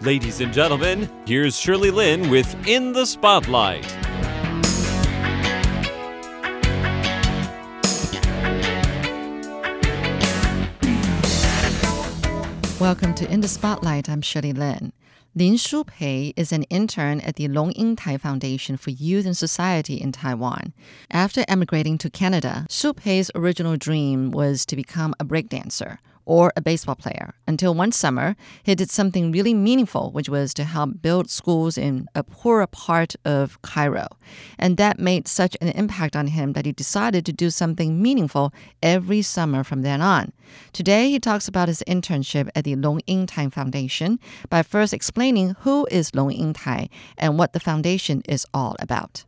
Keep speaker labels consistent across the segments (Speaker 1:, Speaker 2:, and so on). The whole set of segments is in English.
Speaker 1: Ladies and gentlemen, here's Shirley Lin with In the Spotlight.
Speaker 2: Welcome to In the Spotlight. I'm Shirley Lin. Lin Shu-pei is an intern at the Lung Ying-tai Foundation for Youth and Society in Taiwan. After emigrating to Canada, Shu-pei's original dream was to become a breakdancer or a baseball player until one summer he did something really meaningful, which was to help build schools in a poorer part of Cairo. And that made such an impact on him that he decided to do something meaningful every summer from then on. Today, he talks about his internship at the Lung Ying-tai Foundation by first explaining who is Lung Ying-tai and what the foundation is all about.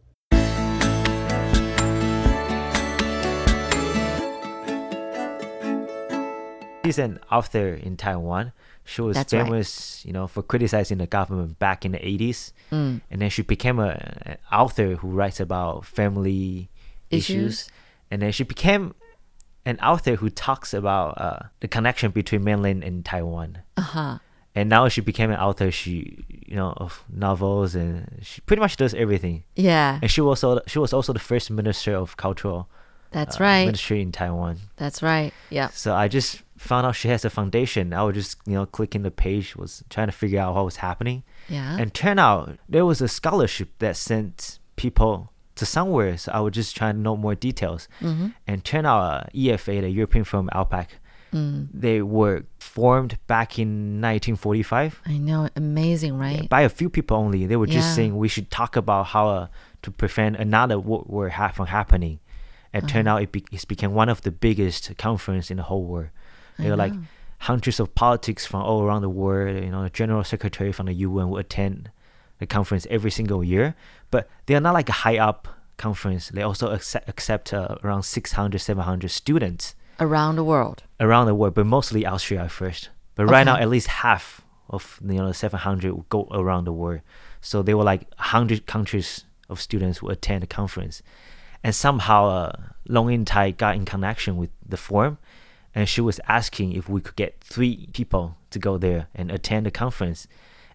Speaker 3: An author in Taiwan. She was
Speaker 2: That's right.
Speaker 3: famous, you know, for criticizing the government back in the 80s.
Speaker 2: Mm.
Speaker 3: And then she became a, an author who writes about family issues.
Speaker 2: Issues.
Speaker 3: And then she became an author who talks about uh, the connection between mainland and Taiwan.
Speaker 2: Uh huh.
Speaker 3: And now she became an author. She, you know, of novels, and she pretty much does everything.
Speaker 2: Yeah,
Speaker 3: And she was also she was also the first minister of cultural
Speaker 2: that's
Speaker 3: uh,
Speaker 2: right.
Speaker 3: ministry in Taiwan.
Speaker 2: That's right. Yeah.
Speaker 3: So I just found out she has a foundation. I was just, you know, clicking the page, was trying to figure out what was happening.
Speaker 2: Yeah.
Speaker 3: And turned out there was a scholarship that sent people to somewhere. So I was just trying to know more details.
Speaker 2: mm-hmm.
Speaker 3: And turned out uh, EFA, the European Forum Alpbach,
Speaker 2: Mm.
Speaker 3: they were formed back in 1945
Speaker 2: I know. Amazing, right?
Speaker 3: by a few people only. They were just
Speaker 2: Yeah.
Speaker 3: saying we should talk about how uh, to prevent another world war ha- from happening. And turned
Speaker 2: Uh-huh.
Speaker 3: out it, be- it became one of the biggest conference in the whole world. There were like
Speaker 2: know.
Speaker 3: hundreds of politics from all around the world. You know, the general secretary from the UN would attend the conference every single year. But they are not like a high up conference. They also accept, accept uh, around 600, 700 students
Speaker 2: around the world.
Speaker 3: around the world, but mostly Austria first. But right now, at least half of you know the 700 will go around the world. So there were like 100 countries of students who attend the conference, and somehow uh, Lung Ying-tai got in connection with the forum, and she was asking if we could get three people to go there and attend the conference.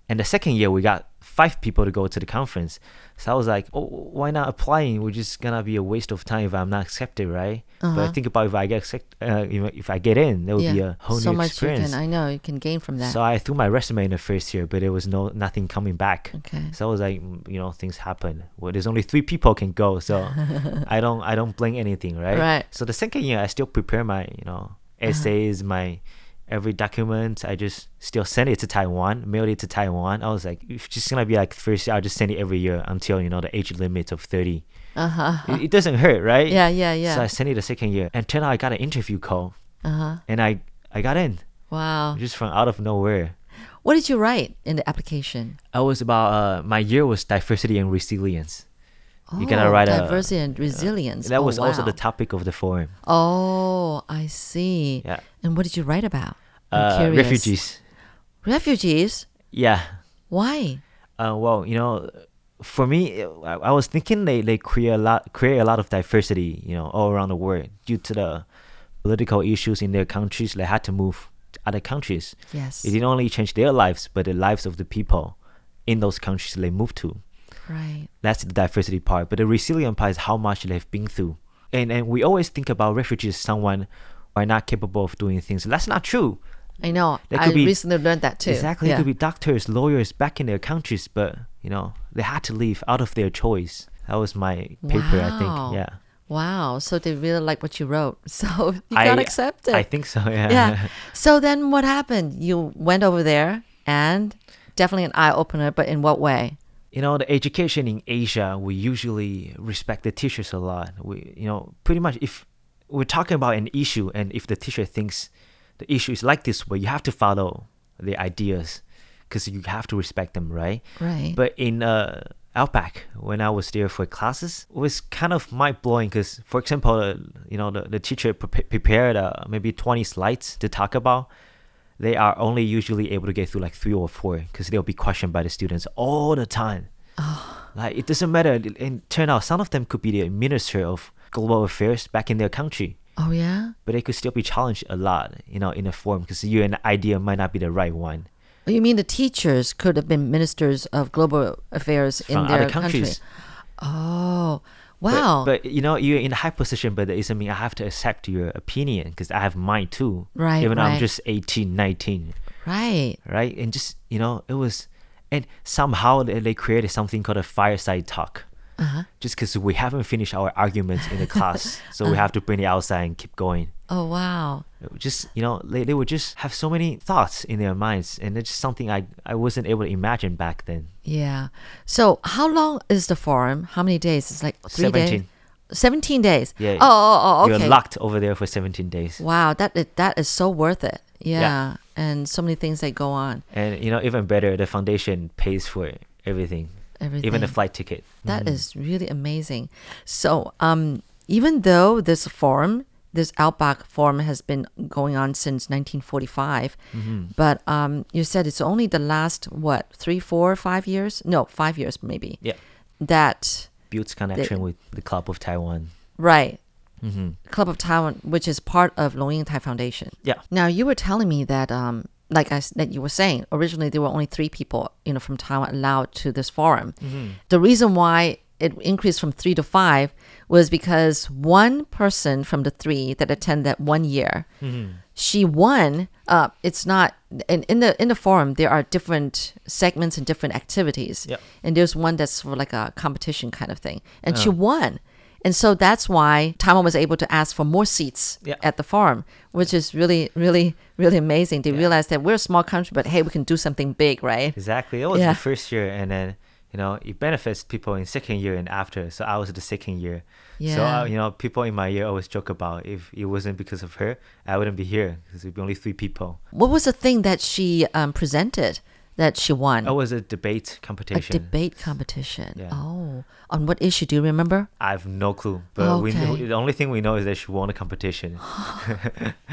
Speaker 3: And the second year, we got five people to go to the conference. So I was like, oh, why not applying? We're just gonna be a waste of time if I'm not accepted, right? But
Speaker 2: Uh-huh.
Speaker 3: think about if I get accept, uh, if, if I get in, there would be a whole
Speaker 2: so
Speaker 3: new
Speaker 2: much
Speaker 3: experience.
Speaker 2: you can. I know you can gain from that.
Speaker 3: So I threw my resume in the first year, but there was no nothing coming back.
Speaker 2: okay.
Speaker 3: So I was like, mm, you know, things happen. Well, there's only three people can go, so I don't I don't blame anything, right?
Speaker 2: Right. Uh-huh.
Speaker 3: So the second year, I still prepare my you know essays, my every document. I just still send it to Taiwan, mailed it to Taiwan. I was like, it's just gonna be like first year. I'll just send it every year until you know the age limit of thirty.
Speaker 2: Uh huh.
Speaker 3: It, it doesn't hurt, right?
Speaker 2: Yeah, yeah, yeah.
Speaker 3: So I sent it the second year, and turned out I got an interview call,
Speaker 2: Uh huh.
Speaker 3: and I I got in
Speaker 2: Wow.
Speaker 3: just from out of nowhere.
Speaker 2: What did you write in the application?
Speaker 3: I was about uh, my year was diversity and resilience. You
Speaker 2: oh,
Speaker 3: gotta write a-
Speaker 2: diversity and resilience.
Speaker 3: That
Speaker 2: Oh,
Speaker 3: was also the topic of the forum.
Speaker 2: Oh, I see.
Speaker 3: Yeah,
Speaker 2: And what did you write about?
Speaker 3: Uh, refugees.
Speaker 2: Refugees?
Speaker 3: Yeah.
Speaker 2: Why?
Speaker 3: Uh, well, you know, for me, I, I was thinking they, they create a lot create a lot of diversity, you know, all around the world due to the political issues in their countries. They had to move to other countries.
Speaker 2: Yes.
Speaker 3: It didn't only change their lives, but the lives of the people in those countries they moved to.
Speaker 2: Right.
Speaker 3: That's the diversity part. But the resilient part is how much they've been through. And and we always think about refugees as someone who are not capable of doing things. That's not true.
Speaker 2: I know.
Speaker 3: They
Speaker 2: I
Speaker 3: could be-
Speaker 2: recently learned that too.
Speaker 3: Exactly.
Speaker 2: Yeah.
Speaker 3: They could be doctors, lawyers back in their countries, but you know, they had to leave out of their choice. That was my paper, I think. Yeah.
Speaker 2: Wow. So they really like what you wrote. So you
Speaker 3: I-
Speaker 2: got accepted.
Speaker 3: I think so, yeah.
Speaker 2: yeah. So then what happened? You went over there and definitely an eye opener, but in what way?
Speaker 3: You know, the education in Asia, we usually respect the teachers a lot. We, you know, pretty much if we're talking about an issue and if the teacher thinks the issue is like this way, you have to follow the ideas because you have to respect them, right?
Speaker 2: Right.
Speaker 3: But in uh, Alpbach, when I was there for classes, it was kind of mind blowing because, for example, uh, you know, the, the teacher pre- prepared uh, maybe 20 slides to talk about. They are only usually able to get through like three or four because they'll be questioned by the students all the time. Like it doesn't matter. And turn out some of them could be the minister of global affairs back in their country,
Speaker 2: oh yeah.
Speaker 3: but they could still be challenged a lot, you know, in a form because your idea might not be the right one.
Speaker 2: Oh, You mean the teachers could have been ministers of global affairs in their
Speaker 3: other
Speaker 2: country?
Speaker 3: countries.
Speaker 2: Oh, wow.
Speaker 3: But, you know, you're in a high position, but it doesn't mean I have to accept your opinion because I have mine too.
Speaker 2: Right,
Speaker 3: Even though
Speaker 2: right.
Speaker 3: I'm just 18, 19,
Speaker 2: right.
Speaker 3: right? And just, you know, it was, and somehow they, they created something called a fireside talk.
Speaker 2: Uh-huh.
Speaker 3: Just because we haven't finished our arguments in the class. so we have to bring it outside and keep going.
Speaker 2: Oh, wow.
Speaker 3: Just you know they, they would just have so many thoughts in their minds and it's just something i i wasn't able to imagine back then
Speaker 2: Yeah. So, how long is the forum? How many days? It's like three days.
Speaker 3: 17
Speaker 2: 17 days.
Speaker 3: Yeah.
Speaker 2: Oh, oh, oh, okay.
Speaker 3: you're locked over there for 17 days
Speaker 2: Wow, that is- that is so worth it. Yeah.
Speaker 3: Yeah.
Speaker 2: And so many things that go on.
Speaker 3: and you know even better the foundation pays for everything
Speaker 2: Everything.
Speaker 3: even the flight ticket
Speaker 2: That is really amazing. So, um, even though this forum, this Alpbach Forum has been going on since 1945,
Speaker 3: Mm-hmm.
Speaker 2: but um, you said it's only the last what three, four, five years? No, five years maybe.
Speaker 3: yeah
Speaker 2: That
Speaker 3: builds connection with the club of taiwan
Speaker 2: right.
Speaker 3: hmm
Speaker 2: Club of Taiwan, which is part of Lung Ying-tai Foundation.
Speaker 3: yeah
Speaker 2: Now you were telling me that, um, like I that you were saying, originally there were only three people, you know, from Taiwan allowed to this forum. The reason why it increased from three to five was because one person from the three that attended that one year, she won. Uh, it's not in, in the in the forum. There are different segments and different activities,
Speaker 3: Yep.
Speaker 2: and there's one that's for like a competition kind of thing, and she won. And so that's why Taiwan was able to ask for more seats
Speaker 3: Yeah.
Speaker 2: at the forum, which is really, really, really amazing. They realized that we're a small country, but hey, we can do something big, right?
Speaker 3: exactly it was
Speaker 2: Yeah.
Speaker 3: the first year and then you know it benefits people in second year and after so i was the second year so uh, you know people in my year always joke about if it wasn't because of her i wouldn't be here because it'd be only three people
Speaker 2: What was the thing that she um, presented that she won?
Speaker 3: it was a debate competition.
Speaker 2: a debate competition.
Speaker 3: Yeah.
Speaker 2: Oh, on what issue? Do you remember?
Speaker 3: I have no clue, but we know, the only thing we know is that she won a competition.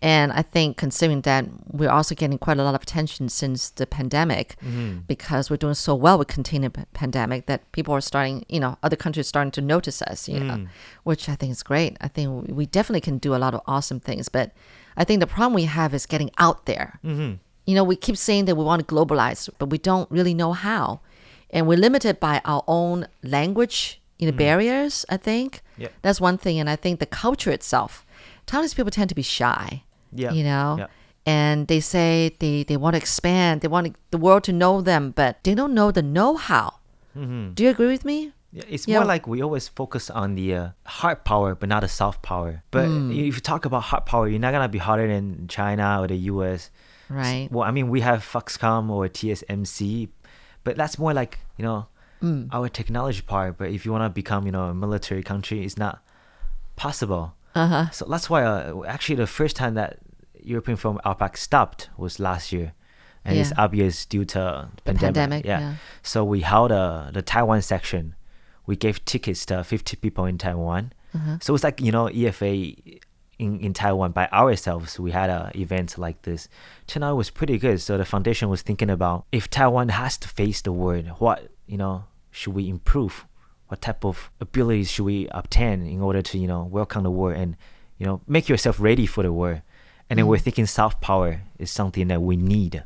Speaker 2: And I think considering that we're also getting quite a lot of attention since the pandemic,
Speaker 3: Mm-hmm.
Speaker 2: because we're doing so well with containing the pandemic, that people are starting, you know, other countries starting to notice us, you
Speaker 3: Mm.
Speaker 2: know, which I think is great. I think we definitely can do a lot of awesome things, but I think the problem we have is getting out there.
Speaker 3: Mm-hmm.
Speaker 2: You know, we keep saying that we want to globalize, but we don't really know how, and we're limited by our own language, you know, barriers. I think
Speaker 3: Mm. Yeah.
Speaker 2: that's one thing, and I think the culture itself. Taiwanese people tend to be shy.
Speaker 3: Yeah,
Speaker 2: You know?
Speaker 3: yeah.
Speaker 2: And they say they, they want to expand, they want the world to know them, but they don't know the know how.
Speaker 3: Mm-hmm.
Speaker 2: Do you agree with me?
Speaker 3: Yeah, it's
Speaker 2: Yeah.
Speaker 3: more like we always focus on the uh, hard power, but not the soft power. But
Speaker 2: Hmm.
Speaker 3: if you talk about hard power, you're not gonna be harder than China or the U.S.
Speaker 2: Right.
Speaker 3: Well, I mean, we have Foxconn or TSMC, but that's more like you know
Speaker 2: Hmm.
Speaker 3: our technology part. But if you wanna become you know a military country, it's not possible.
Speaker 2: Uh-huh.
Speaker 3: So that's why uh, actually the first time that European Forum Alpbach stopped was last year, and it's obvious due to
Speaker 2: The
Speaker 3: pandemic.
Speaker 2: pandemic,
Speaker 3: yeah.
Speaker 2: yeah.
Speaker 3: So we held uh, the Taiwan section. We gave tickets to 50 people in Taiwan.
Speaker 2: Uh-huh.
Speaker 3: So it's like you know EFA in, in Taiwan by ourselves. We had a event like this. Out was pretty good. So the foundation was thinking about if Taiwan has to face the world, what you know should we improve? What type of abilities should we obtain in order to you know welcome the world and you know make yourself ready for the world? And then we're mm-hmm. thinking soft power is something that we need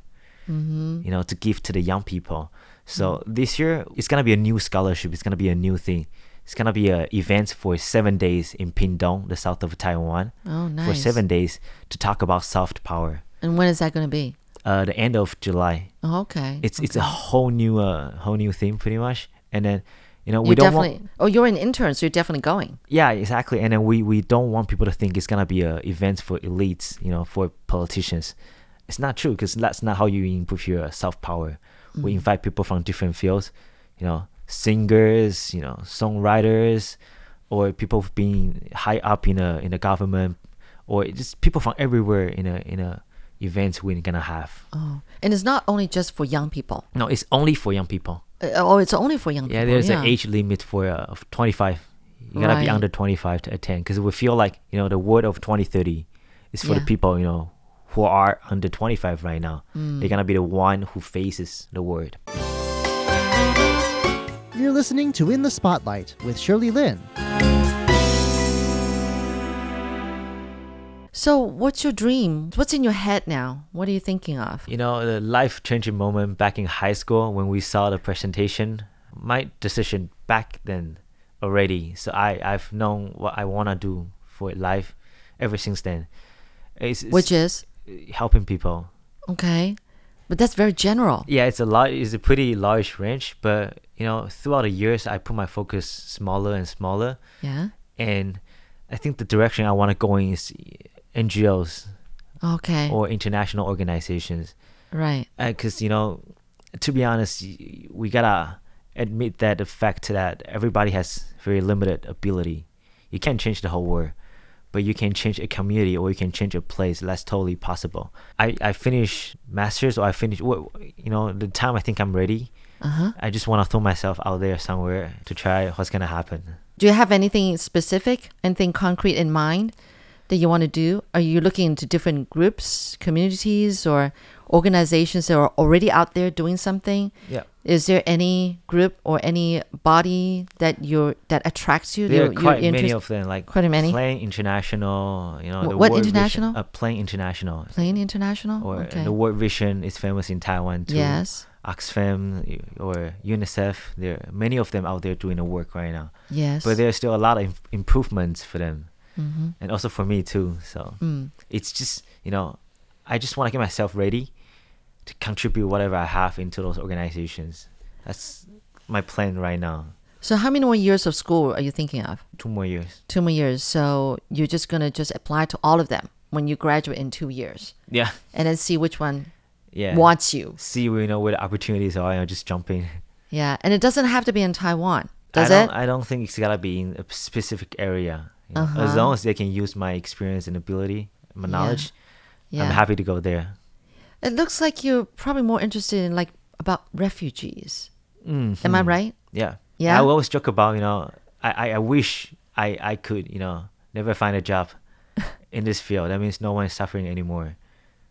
Speaker 3: mm-hmm. you know, to give to the young people. So mm. this year it's gonna be a new scholarship. It's gonna be a new thing. It's gonna be a event for seven days in Pingtung, the south of Taiwan,
Speaker 2: Oh, nice.
Speaker 3: for seven days to talk about soft power.
Speaker 2: And when is that going to be?
Speaker 3: Uh, the end of July.
Speaker 2: Oh, okay.
Speaker 3: It's it's a whole new uh whole new thing pretty much. And then you know we
Speaker 2: you
Speaker 3: don't
Speaker 2: definitely.
Speaker 3: want
Speaker 2: oh, you're an intern, so you're definitely going.
Speaker 3: yeah exactly. And then we we don't want people to think it's gonna be a event for elites, you know, for politicians. It's not true because that's not how you improve your soft power. We invite people from different fields, you know, singers, you know, songwriters, or people who've been high up in a in the government, or just people from everywhere in a in a event we're gonna have.
Speaker 2: Oh, and it's not only just for young people.
Speaker 3: No, it's only for young people.
Speaker 2: Uh, oh, it's only for young people.
Speaker 3: Yeah, there's an age limit for uh, of 25. You gotta
Speaker 2: Right.
Speaker 3: be under 25 to attend because we feel like you know the word of 2030 is for the people you know who are under 25 right now.
Speaker 2: Mm.
Speaker 3: They're gonna be the one who faces the word.
Speaker 4: You're listening to In the Spotlight with Shirley Lin.
Speaker 2: So, what's your dream? What's in your head now? What are you thinking of?
Speaker 3: You know, the life changing moment back in high school when we saw the presentation, my decision back then already. So I, I've known what I want to do for life ever since then. It's, it's
Speaker 2: Which is
Speaker 3: helping people.
Speaker 2: okay, but that's very general.
Speaker 3: Yeah, it's a lot. It's a pretty large range, but you know, throughout the years, I put my focus smaller and smaller,
Speaker 2: Yeah.
Speaker 3: and I think the direction I want to go in is NGOs
Speaker 2: Okay.
Speaker 3: or international organizations.
Speaker 2: right.
Speaker 3: Uh, because you know to be honest we gotta admit that the fact that everybody has very limited ability you can't change the whole world but you can change a community or you can change a place that's totally possible i i finish masters or i finish you know the time i think i'm ready
Speaker 2: Uh huh.
Speaker 3: i just want to throw myself out there somewhere to try what's gonna happen
Speaker 2: Do you have anything specific, anything concrete in mind that you want to do? Are you looking into different groups, communities, or organizations that are already out there doing something?
Speaker 3: yeah
Speaker 2: Is there any group or any body that you that attracts you?
Speaker 3: there are quite many of them like
Speaker 2: Quite many?
Speaker 3: Plan International, you know,
Speaker 2: Wh-
Speaker 3: the
Speaker 2: what
Speaker 3: World Vision-
Speaker 2: international?
Speaker 3: uh, Plan International.
Speaker 2: Plan International.
Speaker 3: or
Speaker 2: okay.
Speaker 3: the World Vision is famous in Taiwan too.
Speaker 2: yes.
Speaker 3: Oxfam or UNICEF, there are many of them out there doing the work right now.
Speaker 2: Yes.
Speaker 3: But there's still a lot of im- improvements for them,
Speaker 2: hmm
Speaker 3: and also for me too. So
Speaker 2: Mm.
Speaker 3: it's just you know, I just want to get myself ready to contribute whatever I have into those organizations. That's my plan right now.
Speaker 2: So how many more years of school are you thinking of?
Speaker 3: Two more years.
Speaker 2: Two more years. So you're just gonna just apply to all of them when you graduate in two years,
Speaker 3: Yeah,
Speaker 2: and then see which one
Speaker 3: yeah.
Speaker 2: wants you.
Speaker 3: See, you know, where the opportunities are, and just jump in.
Speaker 2: Yeah, and it doesn't have to be in Taiwan, does
Speaker 3: I
Speaker 2: it?
Speaker 3: don't, I don't think it's gotta be in a specific area. you know. As
Speaker 2: Uh-huh.
Speaker 3: long as they can use my experience and ability, my
Speaker 2: Yeah.
Speaker 3: knowledge,
Speaker 2: yeah.
Speaker 3: I'm happy to go there.
Speaker 2: It looks like you're probably more interested in like about refugees. Am I right?
Speaker 3: Yeah.
Speaker 2: Yeah?
Speaker 3: I always joke about, you know, I, I, I wish I, I could, you know, never find a job in this field. That means no one is suffering anymore.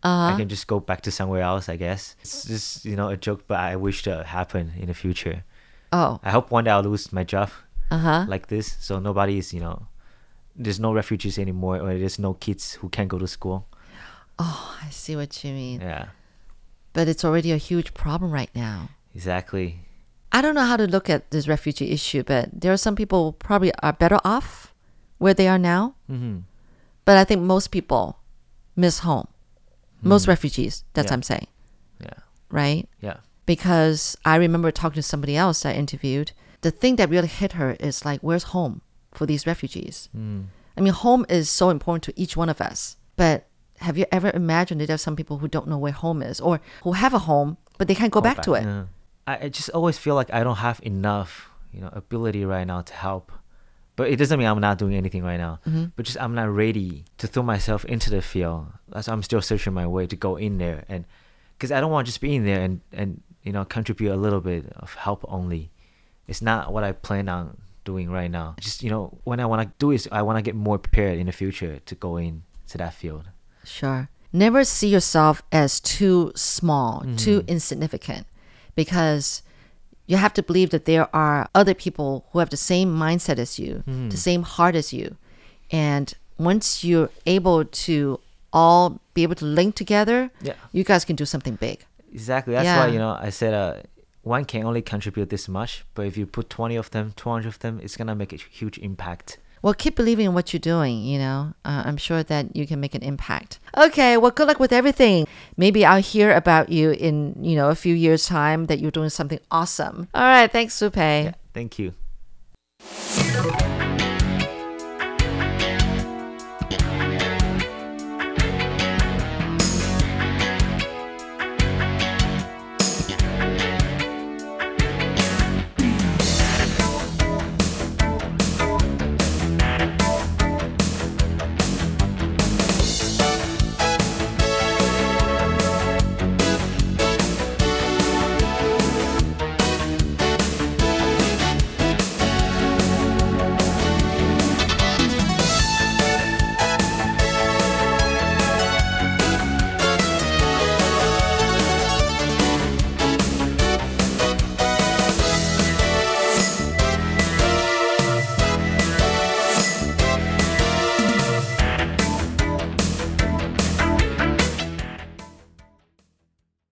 Speaker 2: Uh
Speaker 3: I can just go back to somewhere else, I guess. It's just, you know, a joke, but I wish to happen in the future.
Speaker 2: oh.
Speaker 3: I hope one day I'll lose my job
Speaker 2: Uh huh.
Speaker 3: like this. So nobody is, you know, there's no refugees anymore or there's no kids who can't go to school.
Speaker 2: Oh, I see what you mean.
Speaker 3: Yeah,
Speaker 2: But it's already a huge problem right now.
Speaker 3: exactly.
Speaker 2: I don't know how to look at this refugee issue, but there are some people probably are better off where they are now.
Speaker 3: hmm
Speaker 2: But I think most people miss home. Most refugees, that's
Speaker 3: Yeah.
Speaker 2: what I'm saying,
Speaker 3: Yeah,
Speaker 2: right?
Speaker 3: yeah.
Speaker 2: Because I remember talking to somebody else I interviewed. The thing that really hit her is like, where's home for these refugees?
Speaker 3: Mm.
Speaker 2: I mean, home is so important to each one of us. But have you ever imagined that there's some people who don't know where home is or who have a home, but they can't go, back, to it?
Speaker 3: yeah. I, I just always feel like I don't have enough, you know, ability right now to help. But it doesn't mean I'm not doing anything right now.
Speaker 2: Mm-hmm.
Speaker 3: But just I'm not ready to throw myself into the field. That's I'm still searching my way to go in there, and because I don't want to just be in there and and you know contribute a little bit of help only. It's not what I plan on doing right now. Just you know, when I want to do is I want to get more prepared in the future to go in to that field.
Speaker 2: Sure. Never see yourself as too small, too insignificant, because you have to believe that there are other people who have the same mindset as you, the same heart as you. And once you're able to all be able to link together,
Speaker 3: Yeah.
Speaker 2: you guys can do something big.
Speaker 3: Exactly. That's
Speaker 2: Yeah.
Speaker 3: why you know I said uh, one can only contribute this much, but if you put twenty of them, two hundred of them, it's gonna make a huge impact.
Speaker 2: Well, keep believing in what you're doing, you know. Uh, I'm sure that you can make an impact. Okay, well, good luck with everything. Maybe I'll hear about you in, you know, a few years' time that you're doing something awesome. All right, thanks, Shu-pei.
Speaker 3: Yeah. Thank you.